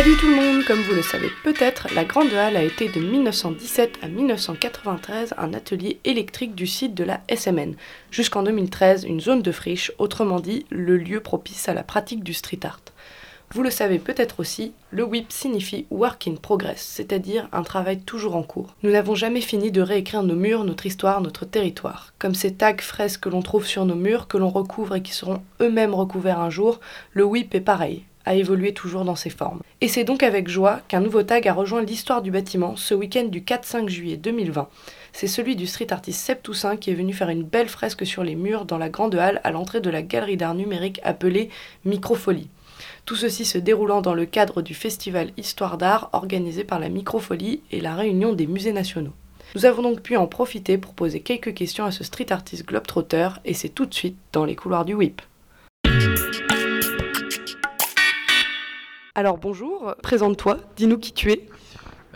Salut tout le monde, comme vous le savez peut-être, la Grande Halle a été de 1917 à 1993 un atelier électrique du site de la SMN, jusqu'en 2013 une zone de friche, autrement dit le lieu propice à la pratique du street art. Vous le savez peut-être aussi, le WIP signifie Work in Progress, c'est-à-dire un travail toujours en cours. Nous n'avons jamais fini de réécrire nos murs, notre histoire, notre territoire. Comme ces tags fresques que l'on trouve sur nos murs, que l'on recouvre et qui seront eux-mêmes recouverts un jour, le WIP est pareil, a évolué toujours dans ses formes. Et c'est donc avec joie qu'un nouveau tag a rejoint l'histoire du bâtiment ce week-end du 4-5 juillet 2020. C'est celui du street artiste Seb Toussaint qui est venu faire une belle fresque sur les murs dans la grande halle à l'entrée de la galerie d'art numérique appelée Microfolie. Tout ceci se déroulant dans le cadre du festival Histoire d'art organisé par la Microfolie et la réunion des musées nationaux. Nous avons donc pu en profiter pour poser quelques questions à ce street artiste globetrotter et c'est tout de suite dans les couloirs du WIP. Alors bonjour, présente-toi, dis-nous qui tu es.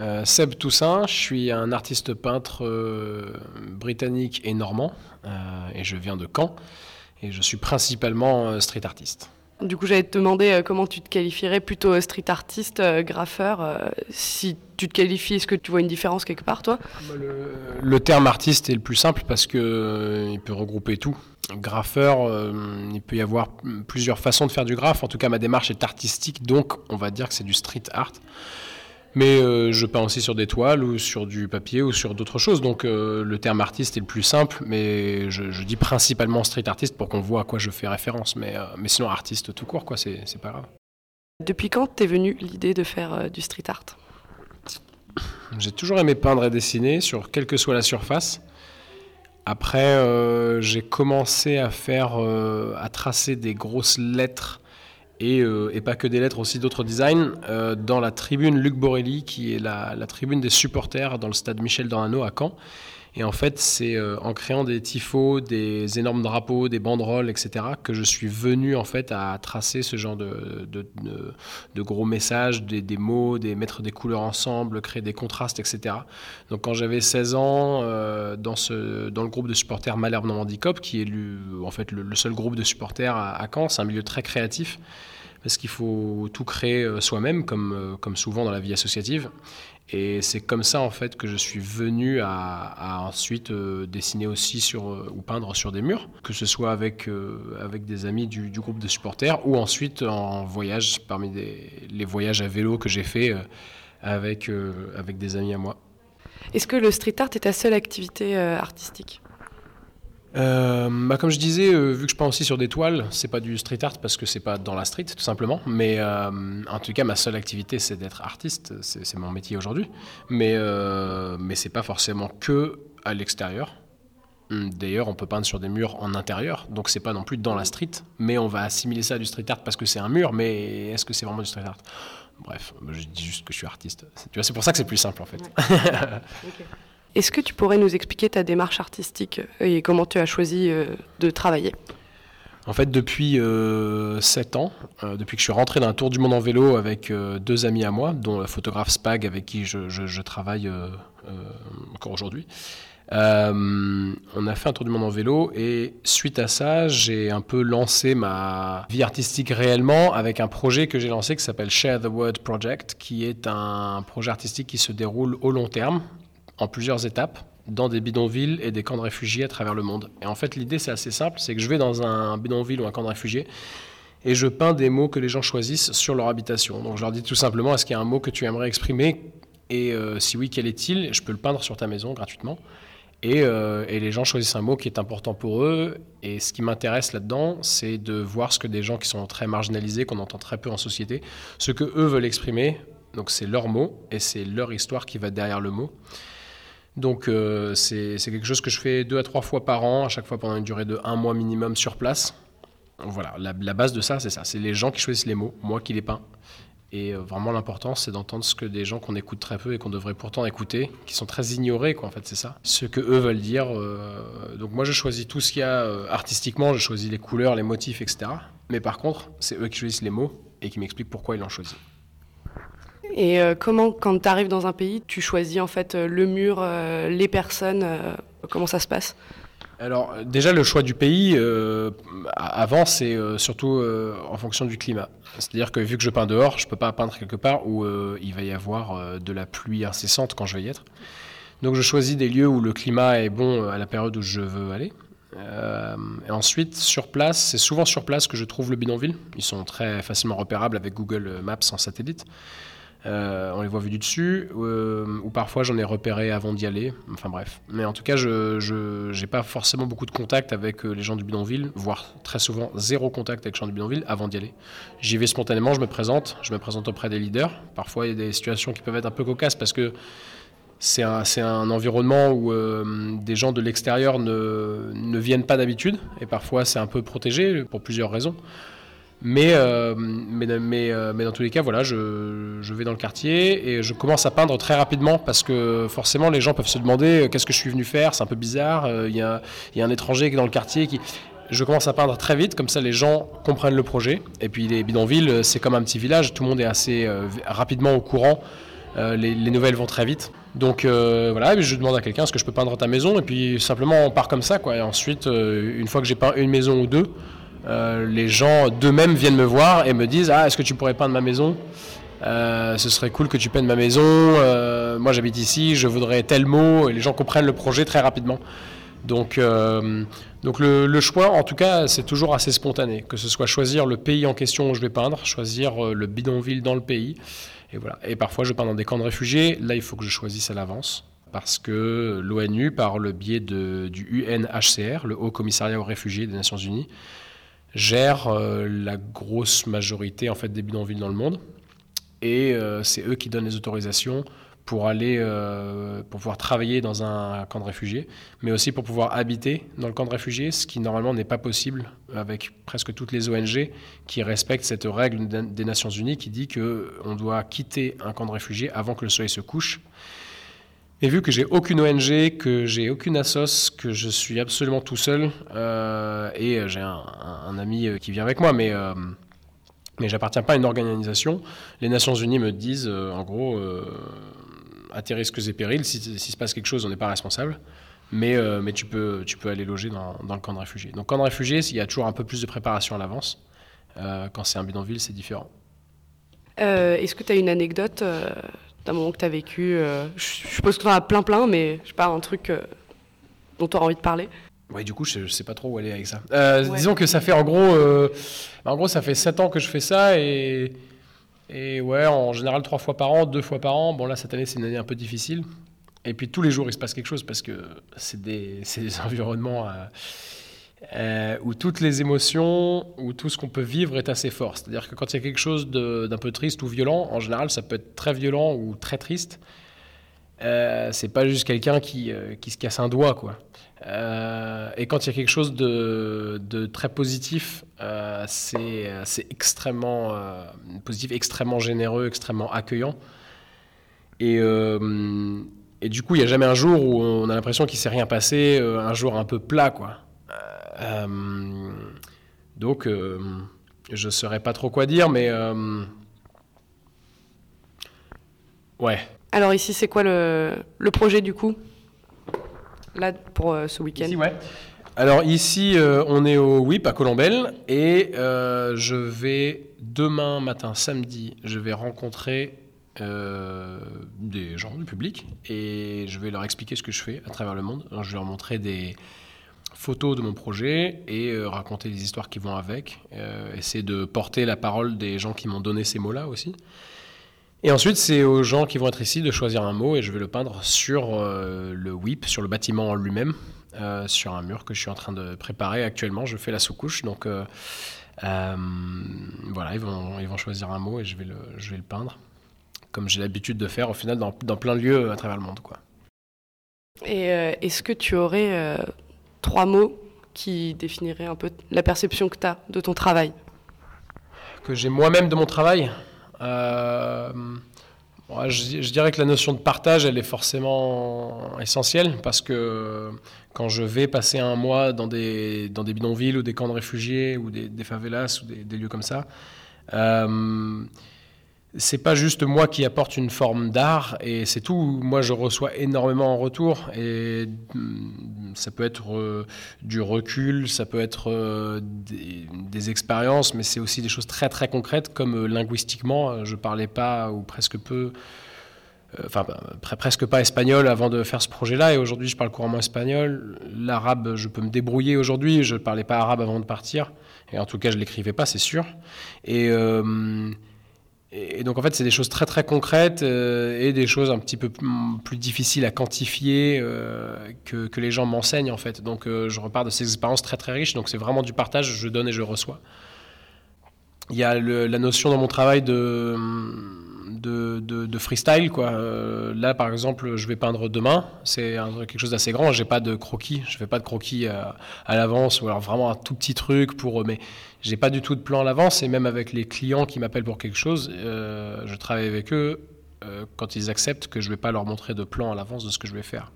Euh, Seb Toussaint, je suis un artiste peintre euh, britannique et normand euh, et je viens de Caen et je suis principalement street artiste. Du coup, j'allais te demander euh, comment tu te qualifierais, plutôt euh, street artiste, euh, graffeur. si tu te qualifies, est-ce que tu vois une différence quelque part, toi? Le, le terme artiste est le plus simple parce que il peut regrouper tout. Graffeur, il peut y avoir plusieurs façons de faire du graphe. En tout cas, ma démarche est artistique, donc on va dire que c'est du street art. Mais euh, je peins aussi sur des toiles ou sur du papier ou sur d'autres choses. Donc euh, le terme artiste est le plus simple, mais je, je dis principalement street artiste pour qu'on voit à quoi je fais référence. Mais, euh, mais sinon, artiste tout court, quoi, c'est pas grave. Depuis quand t'es venue l'idée de faire du street art? J'ai toujours aimé peindre et dessiner, sur quelle que soit la surface. Après, j'ai commencé à faire, à tracer des grosses lettres et, euh, et pas que des lettres, aussi d'autres designs euh, dans la tribune Luc Borelli, qui est la, la tribune des supporters dans le stade Michel Dornano à Caen. Et en fait, c'est euh, en créant des tifos, des énormes drapeaux, des banderoles, etc., que je suis venu en fait à tracer ce genre de, gros messages, des, mots, des mettre des couleurs ensemble, créer des contrastes, etc. Donc quand j'avais 16 ans, euh, dans, le groupe de supporters Malherbe Normandie Cop, qui est le- en fait le, seul groupe de supporters à, Caen, c'est un milieu très créatif parce qu'il faut tout créer euh, soi-même, comme souvent dans la vie associative. Et c'est comme ça en fait que je suis venu à, ensuite euh, dessiner aussi sur, euh, ou peindre sur des murs, que ce soit avec, euh, avec des amis du, groupe de supporters ou ensuite en voyage, parmi les voyages à vélo que j'ai fait avec, avec des amis à moi. Est-ce que le street art est ta seule activité artistique? Euh, bah, comme je disais, euh, vu que je peins aussi sur des toiles, c'est pas du street art parce que c'est pas dans la street, tout simplement. Mais euh, en tout cas, ma seule activité, c'est d'être artiste. C'est mon métier aujourd'hui. Mais, mais c'est pas forcément que à l'extérieur. Hum, D'ailleurs, on peut peindre sur des murs en intérieur, donc c'est pas non plus dans la street. Mais on va assimiler ça à du street art parce que c'est un mur. Mais est-ce que c'est vraiment du street art? Bref, je dis juste que je suis artiste. C'est- pour ça que c'est plus simple en fait. Est-ce que tu pourrais nous expliquer ta démarche artistique euh, et comment tu as choisi euh, de travailler? En fait, depuis 7 ans, euh, depuis que je suis rentré d'un tour du monde en vélo avec euh, deux amis à moi, dont le photographe Spag avec qui je, je- travaille euh, euh, encore aujourd'hui, euh, on a fait un tour du monde en vélo et suite à ça, j'ai un peu lancé ma vie artistique réellement avec un projet que j'ai lancé qui s'appelle Share the Word Project, qui est un projet artistique qui se déroule au long terme, en plusieurs étapes dans des bidonvilles et des camps de réfugiés à travers le monde. Et en fait, l'idée, c'est assez simple, c'est que je vais dans un bidonville ou un camp de réfugiés et je peins des mots que les gens choisissent sur leur habitation. Donc je leur dis tout simplement, est-ce qu'il y a un mot que tu aimerais exprimer? Et euh, si oui, quel est-il? Je peux le peindre sur ta maison gratuitement. Et, euh, et les gens choisissent un mot qui est important pour eux. Et ce qui m'intéresse là-dedans, c'est de voir ce que des gens qui sont très marginalisés, qu'on entend très peu en société, ce que eux veulent exprimer. Donc c'est leur mot et c'est leur histoire qui va derrière le mot. Donc euh, c'est quelque chose que je fais deux à trois fois par an, à chaque fois pendant une durée de un mois minimum sur place. Voilà, la, base de ça, c'est ça. C'est les gens qui choisissent les mots, moi qui les peins. Et euh, vraiment l'important, c'est d'entendre ce que des gens qu'on écoute très peu et qu'on devrait pourtant écouter, qui sont très ignorés, quoi, en fait, c'est ça. Ce que eux veulent dire. euh, donc moi, je choisis tout ce qu'il y a artistiquement, je choisis les couleurs, les motifs, etc. Mais par contre, c'est eux qui choisissent les mots et qui m'expliquent pourquoi ils l'ont choisi. Et euh, comment, quand tu arrives dans un pays, tu choisis en fait euh, le mur, euh, les personnes, comment ça se passe? Alors déjà le choix du pays avant c'est surtout en fonction du climat. C'est-à-dire que vu que je peins dehors, je peux pas peindre quelque part où il va y avoir de la pluie incessante quand je vais y être. Donc je choisis des lieux où le climat est bon à la période où je veux aller. et ensuite sur place, c'est souvent sur place que je trouve le bidonville. Ils sont très facilement repérables avec Google Maps en satellite. Euh, on les voit vus du dessus, euh, ou parfois j'en ai repéré avant d'y aller. Enfin bref. Mais en tout cas, je n'ai pas forcément beaucoup de contact avec euh, les gens du bidonville, voire très souvent zéro contact avec les gens du bidonville avant d'y aller. J'y vais spontanément, je me présente, je me présente auprès des leaders. Parfois, il y a des situations qui peuvent être un peu cocasses parce que c'est un, environnement où des gens de l'extérieur ne viennent pas d'habitude, et parfois c'est un peu protégé pour plusieurs raisons. Mais, euh, mais, mais, euh, mais, dans tous les cas, voilà, je, je, vais dans le quartier et je commence à peindre très rapidement parce que forcément les gens peuvent se demander euh, qu'est-ce que je suis venu faire, c'est un peu bizarre, il y, a, y, a, un étranger qui est dans le quartier qui... Je commence à peindre très vite, comme ça les gens comprennent le projet. Et puis les bidonvilles, c'est comme un petit village, tout le monde est assez rapidement au courant, les, les, nouvelles vont très vite. Donc voilà, je demande à quelqu'un est-ce que je peux peindre ta maison? Et puis simplement on part comme ça. Quoi. Et ensuite, une fois que j'ai peint une maison ou deux, euh, les gens d'eux-mêmes viennent me voir et me disent Ah, est-ce que tu pourrais peindre ma maison? Euh, ce serait cool que tu peignes ma maison. Euh, moi, j'habite ici, je voudrais tel mot. Et les gens comprennent le projet très rapidement. Donc, donc le, choix, en tout cas, c'est toujours assez spontané. Que ce soit choisir le pays en question où je vais peindre, choisir le bidonville dans le pays. Et voilà. Et parfois, je peins dans des camps de réfugiés. Là, il faut que je choisisse à l'avance. Parce que l'ONU, par le biais du UNHCR, le Haut Commissariat aux réfugiés des Nations Unies, gèrent euh, la grosse majorité en fait des bidonvilles dans le monde. Et euh, c'est eux qui donnent les autorisations pour aller, euh, pour pouvoir travailler dans un camp de réfugiés, mais aussi pour pouvoir habiter dans le camp de réfugiés, ce qui normalement n'est pas possible avec presque toutes les ONG qui respectent cette règle des Nations Unies qui dit qu'on doit quitter un camp de réfugiés avant que le soleil se couche. Et vu que j'ai aucune ONG, que j'ai aucune assos, que je suis absolument tout seul, euh, et j'ai un, ami euh, qui vient avec moi, mais, euh, mais j'appartiens pas à une organisation, les Nations Unies me disent, en gros, à tes risques et périls, si, si se passe quelque chose, on n'est pas responsable. Mais, mais tu, peux, tu peux aller loger dans, dans, le camp de réfugiés. Donc, camp de réfugiés, il y a toujours un peu plus de préparation à l'avance. quand c'est un bidonville, c'est différent. Est-ce que tu as une anecdote d'un moment que tu as vécu euh, Je suppose que tu en as plein, plein, mais je sais pas, un truc euh, dont tu as envie de parler Ouais, du coup, je, ne sais pas trop où aller avec ça. Euh, disons que ça fait en gros, en gros, ça fait 7 ans que je fais ça et, et ouais, en général, trois fois par an, deux fois par an. Bon, là, cette année, c'est une année un peu difficile. Et puis tous les jours, il se passe quelque chose parce que c'est des, des, environnements euh, où toutes les émotions, où tout ce qu'on peut vivre est assez fort. C'est-à-dire que quand il y a quelque chose d'un peu triste ou violent, en général, ça peut être très violent ou très triste. Euh, c'est pas juste quelqu'un qui, euh, qui, se casse un doigt, quoi. Euh, et quand il y a quelque chose de, de très positif, c'est extrêmement positif, extrêmement généreux, extrêmement accueillant. Et, et du coup, il n'y a jamais un jour où on a l'impression qu'il s'est rien passé, un jour un peu plat, quoi. Euh, donc, euh, je ne saurais pas trop quoi dire, mais euh, ouais. Alors ici, c'est quoi le, le, projet du coup? Là, pour ce week-end Ici, ouais. Alors ici, on est au WIP à Colombelle et je vais demain matin, samedi, je vais rencontrer des gens du public et je vais leur expliquer ce que je fais à travers le monde. je vais leur montrer des, photos de mon projet et euh, raconter les histoires qui vont avec, euh, essayer de porter la parole des gens qui m'ont donné ces mots-là aussi. Et ensuite, c'est aux gens qui vont être ici de choisir un mot et je vais le peindre sur euh, le WIP, sur le bâtiment en lui-même, sur un mur que je suis en train de préparer actuellement. Je fais la sous-couche, donc voilà, ils vont, ils vont choisir un mot et je vais le, je vais le peindre, comme j'ai l'habitude de faire au final dans, plein de lieux à travers le monde. Quoi. Et est-ce que tu aurais trois mots qui définiraient un peu la perception que tu as de ton travail. Que j'ai moi-même de mon travail euh, je, dirais que la notion de partage, elle est forcément essentielle parce que quand je vais passer un mois dans des, dans des bidonvilles ou des camps de réfugiés ou des, favelas ou des, lieux comme ça, euh, c'est pas juste moi qui apporte une forme d'art et c'est tout. Moi, je reçois énormément en retour et mm, ça peut être euh, du recul, ça peut être euh, des, expériences, mais c'est aussi des choses très très concrètes comme euh, linguistiquement, je parlais pas ou presque peu. Enfin, presque pas espagnol avant de faire ce projet-là, et aujourd'hui je parle couramment espagnol. L'arabe, je peux me débrouiller aujourd'hui, je parlais pas arabe avant de partir, et en tout cas je l'écrivais pas, c'est sûr. Et, et donc en fait, c'est des choses très très concrètes euh, et des choses un petit peu plus difficiles à quantifier euh, que, que, les gens m'enseignent en fait. Donc euh, je repars de ces expériences très très riches. Donc c'est vraiment du partage, je donne et je reçois. Il y a la notion dans mon travail de, de, freestyle. Quoi. là, par exemple, je vais peindre demain. C'est quelque chose d'assez grand. J'ai pas de croquis. Je fais pas de croquis à, à l'avance ou alors vraiment un tout petit truc pour. Mais j'ai pas du tout de plan à l'avance et même avec les clients qui m'appellent pour quelque chose, euh, je travaille avec eux euh, quand ils acceptent que je vais pas leur montrer de plan à l'avance de ce que je vais faire.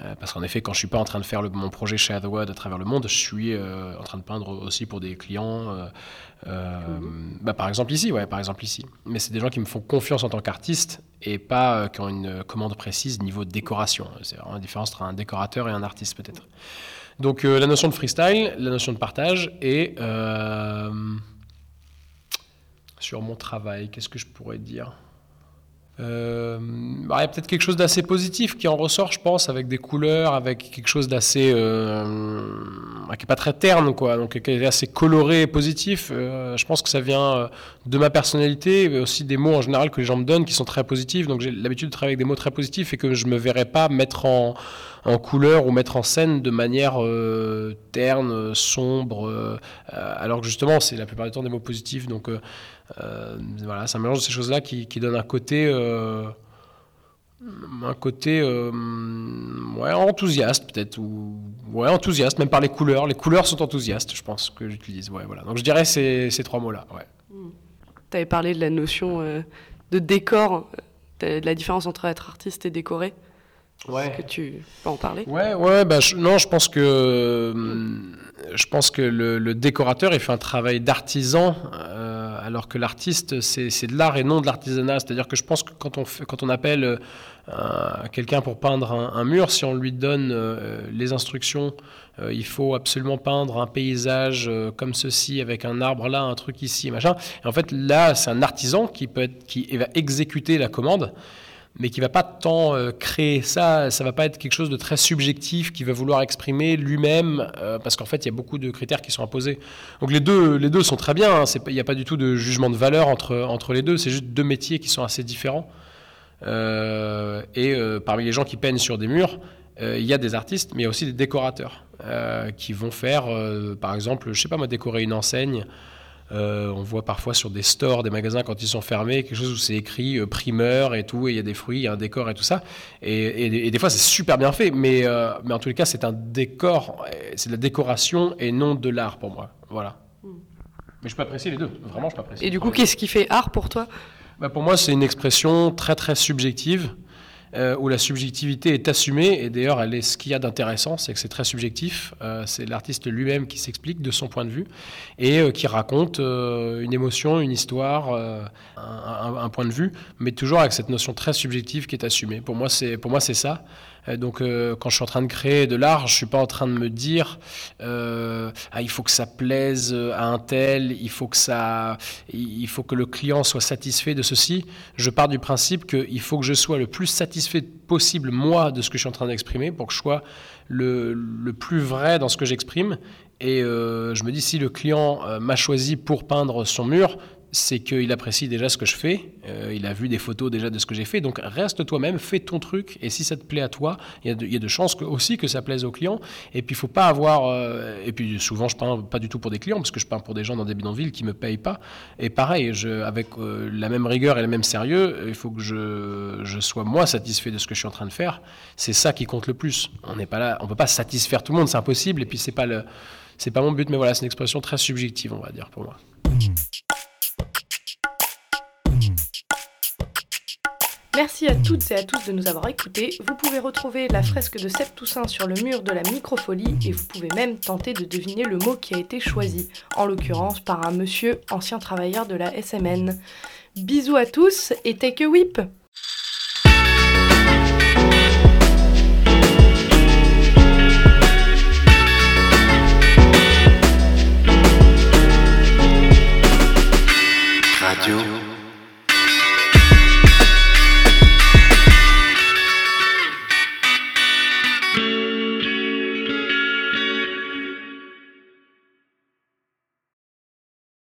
Euh, parce qu'en effet, quand je suis pas en train de faire mon projet chez Otherwood à travers le monde, je suis en train de peindre aussi pour des clients. bah, par exemple ici, ouais, par exemple ici. Mais c'est des gens qui me font confiance en tant qu'artiste et pas qui ont une commande précise niveau décoration. C'est vraiment la différence entre un décorateur et un artiste peut-être. Donc euh, la notion de freestyle, la notion de partage et euh, sur mon travail, qu'est-ce que je pourrais dire? Euh, bah, il y a peut-être quelque chose d'assez positif qui en ressort, je pense, avec des couleurs, avec quelque chose d'assez bah, qui est pas très terne, quoi, donc qui est assez coloré et positif. je pense que ça vient de ma personnalité, mais aussi des mots en général que les gens me donnent qui sont très positifs. Donc j'ai l'habitude de travailler avec des mots très positifs et que je me verrais pas mettre en en couleur ou mettre en scène de manière euh, terne, sombre, euh, alors que justement c'est la plupart du temps des mots positifs. Donc euh, voilà, ça mélange ces choses-là qui, qui donne un côté un côté ouais, enthousiaste peut-être ouais enthousiaste même par les couleurs. Les couleurs sont enthousiastes je pense que j'utilise. Ouais voilà. Donc je dirais ces, ces trois mots là ouais. tu avais parlé de la notion de décor. De la différence entre être artiste et décoré. Ouais. Est-ce que tu peux en parler? Ouais, ouais, bah, non, je pense que je pense que le, décorateur il fait un travail d'artisan, euh, alors que l'artiste c'est de l'art et non de l'artisanat. C'est-à-dire que je pense que quand on fait, quand on appelle euh, quelqu'un pour peindre un, mur, si on lui donne euh, les instructions, il faut absolument peindre un paysage comme ceci avec un arbre là, un truc ici, machin. En fait, là, c'est un artisan qui va exécuter la commande mais qui va pas tant euh, créer ça, ça va pas être quelque chose de très subjectif, qui va vouloir exprimer lui-même, euh, parce qu'en fait, il y a beaucoup de critères qui sont imposés. Donc les deux, les deux sont très bien, hein. il n'y a pas du tout de jugement de valeur entre, entre les deux, c'est juste deux métiers qui sont assez différents. Euh, et parmi les gens qui peignent sur des murs, il y a des artistes, mais il y a aussi des décorateurs, qui vont faire, par exemple, je sais pas moi, décorer une enseigne, euh, on voit parfois sur des stores, des magasins quand ils sont fermés, quelque chose où c'est écrit euh, primeur et tout, et il y a des fruits, il y a un décor et tout ça. Et, des fois, c'est super bien fait, mais, euh, mais en tous les cas, c'est un décor, c'est de la décoration et non de l'art pour moi. Voilà. Hmm. Mais je peux apprécier les deux, vraiment, je peux apprécier. Et du coup, qu'est-ce qui fait art pour toi? Bah, Pour moi, c'est une expression très très subjective. Euh, où la subjectivité est assumée, et d'ailleurs, ce qu'il y a d'intéressant, c'est que c'est très subjectif, euh, c'est l'artiste lui-même qui s'explique de son point de vue, et euh, qui raconte une émotion, une histoire, un, un, point de vue, mais toujours avec cette notion très subjective qui est assumée. Pour moi, c'est ça. Euh, donc euh, quand je suis en train de créer de l'art, je suis pas en train de me dire euh, ah, il faut que ça plaise à un tel, il faut que ça, il faut que le client soit satisfait de ceci. Je pars du principe qu'il faut que je sois le plus satisfait possible moi de ce que je suis en train d'exprimer pour que je sois le plus vrai dans ce que j'exprime. Et je me dis si le client m'a choisi pour peindre son mur, c'est qu'il apprécie déjà ce que je fais, euh, il a vu des photos déjà de ce que j'ai fait, donc reste toi-même, fais ton truc, et si ça te plaît à toi, il y, a de chances aussi que ça plaise aux clients, et puis il faut pas avoir, euh, et puis souvent je peins pas du tout pour des clients, parce que je peins pour des gens dans des bidonvilles qui me payent pas, et pareil, avec euh, la même rigueur et le même sérieux, il faut que je, je, sois moi satisfait de ce que je suis en train de faire, c'est ça qui compte le plus, on n'est pas là, on peut pas satisfaire tout le monde, c'est impossible, et puis c'est pas le, c'est pas mon but, mais voilà, c'est une expression très subjective, on va dire, pour moi. Merci à toutes et à tous de nous avoir écoutés. Vous pouvez retrouver la fresque de Sept Toussaint sur le mur de la microfolie et vous pouvez même tenter de deviner le mot qui a été choisi, en l'occurrence par un monsieur ancien travailleur de la SMN. Bisous à tous et take a whip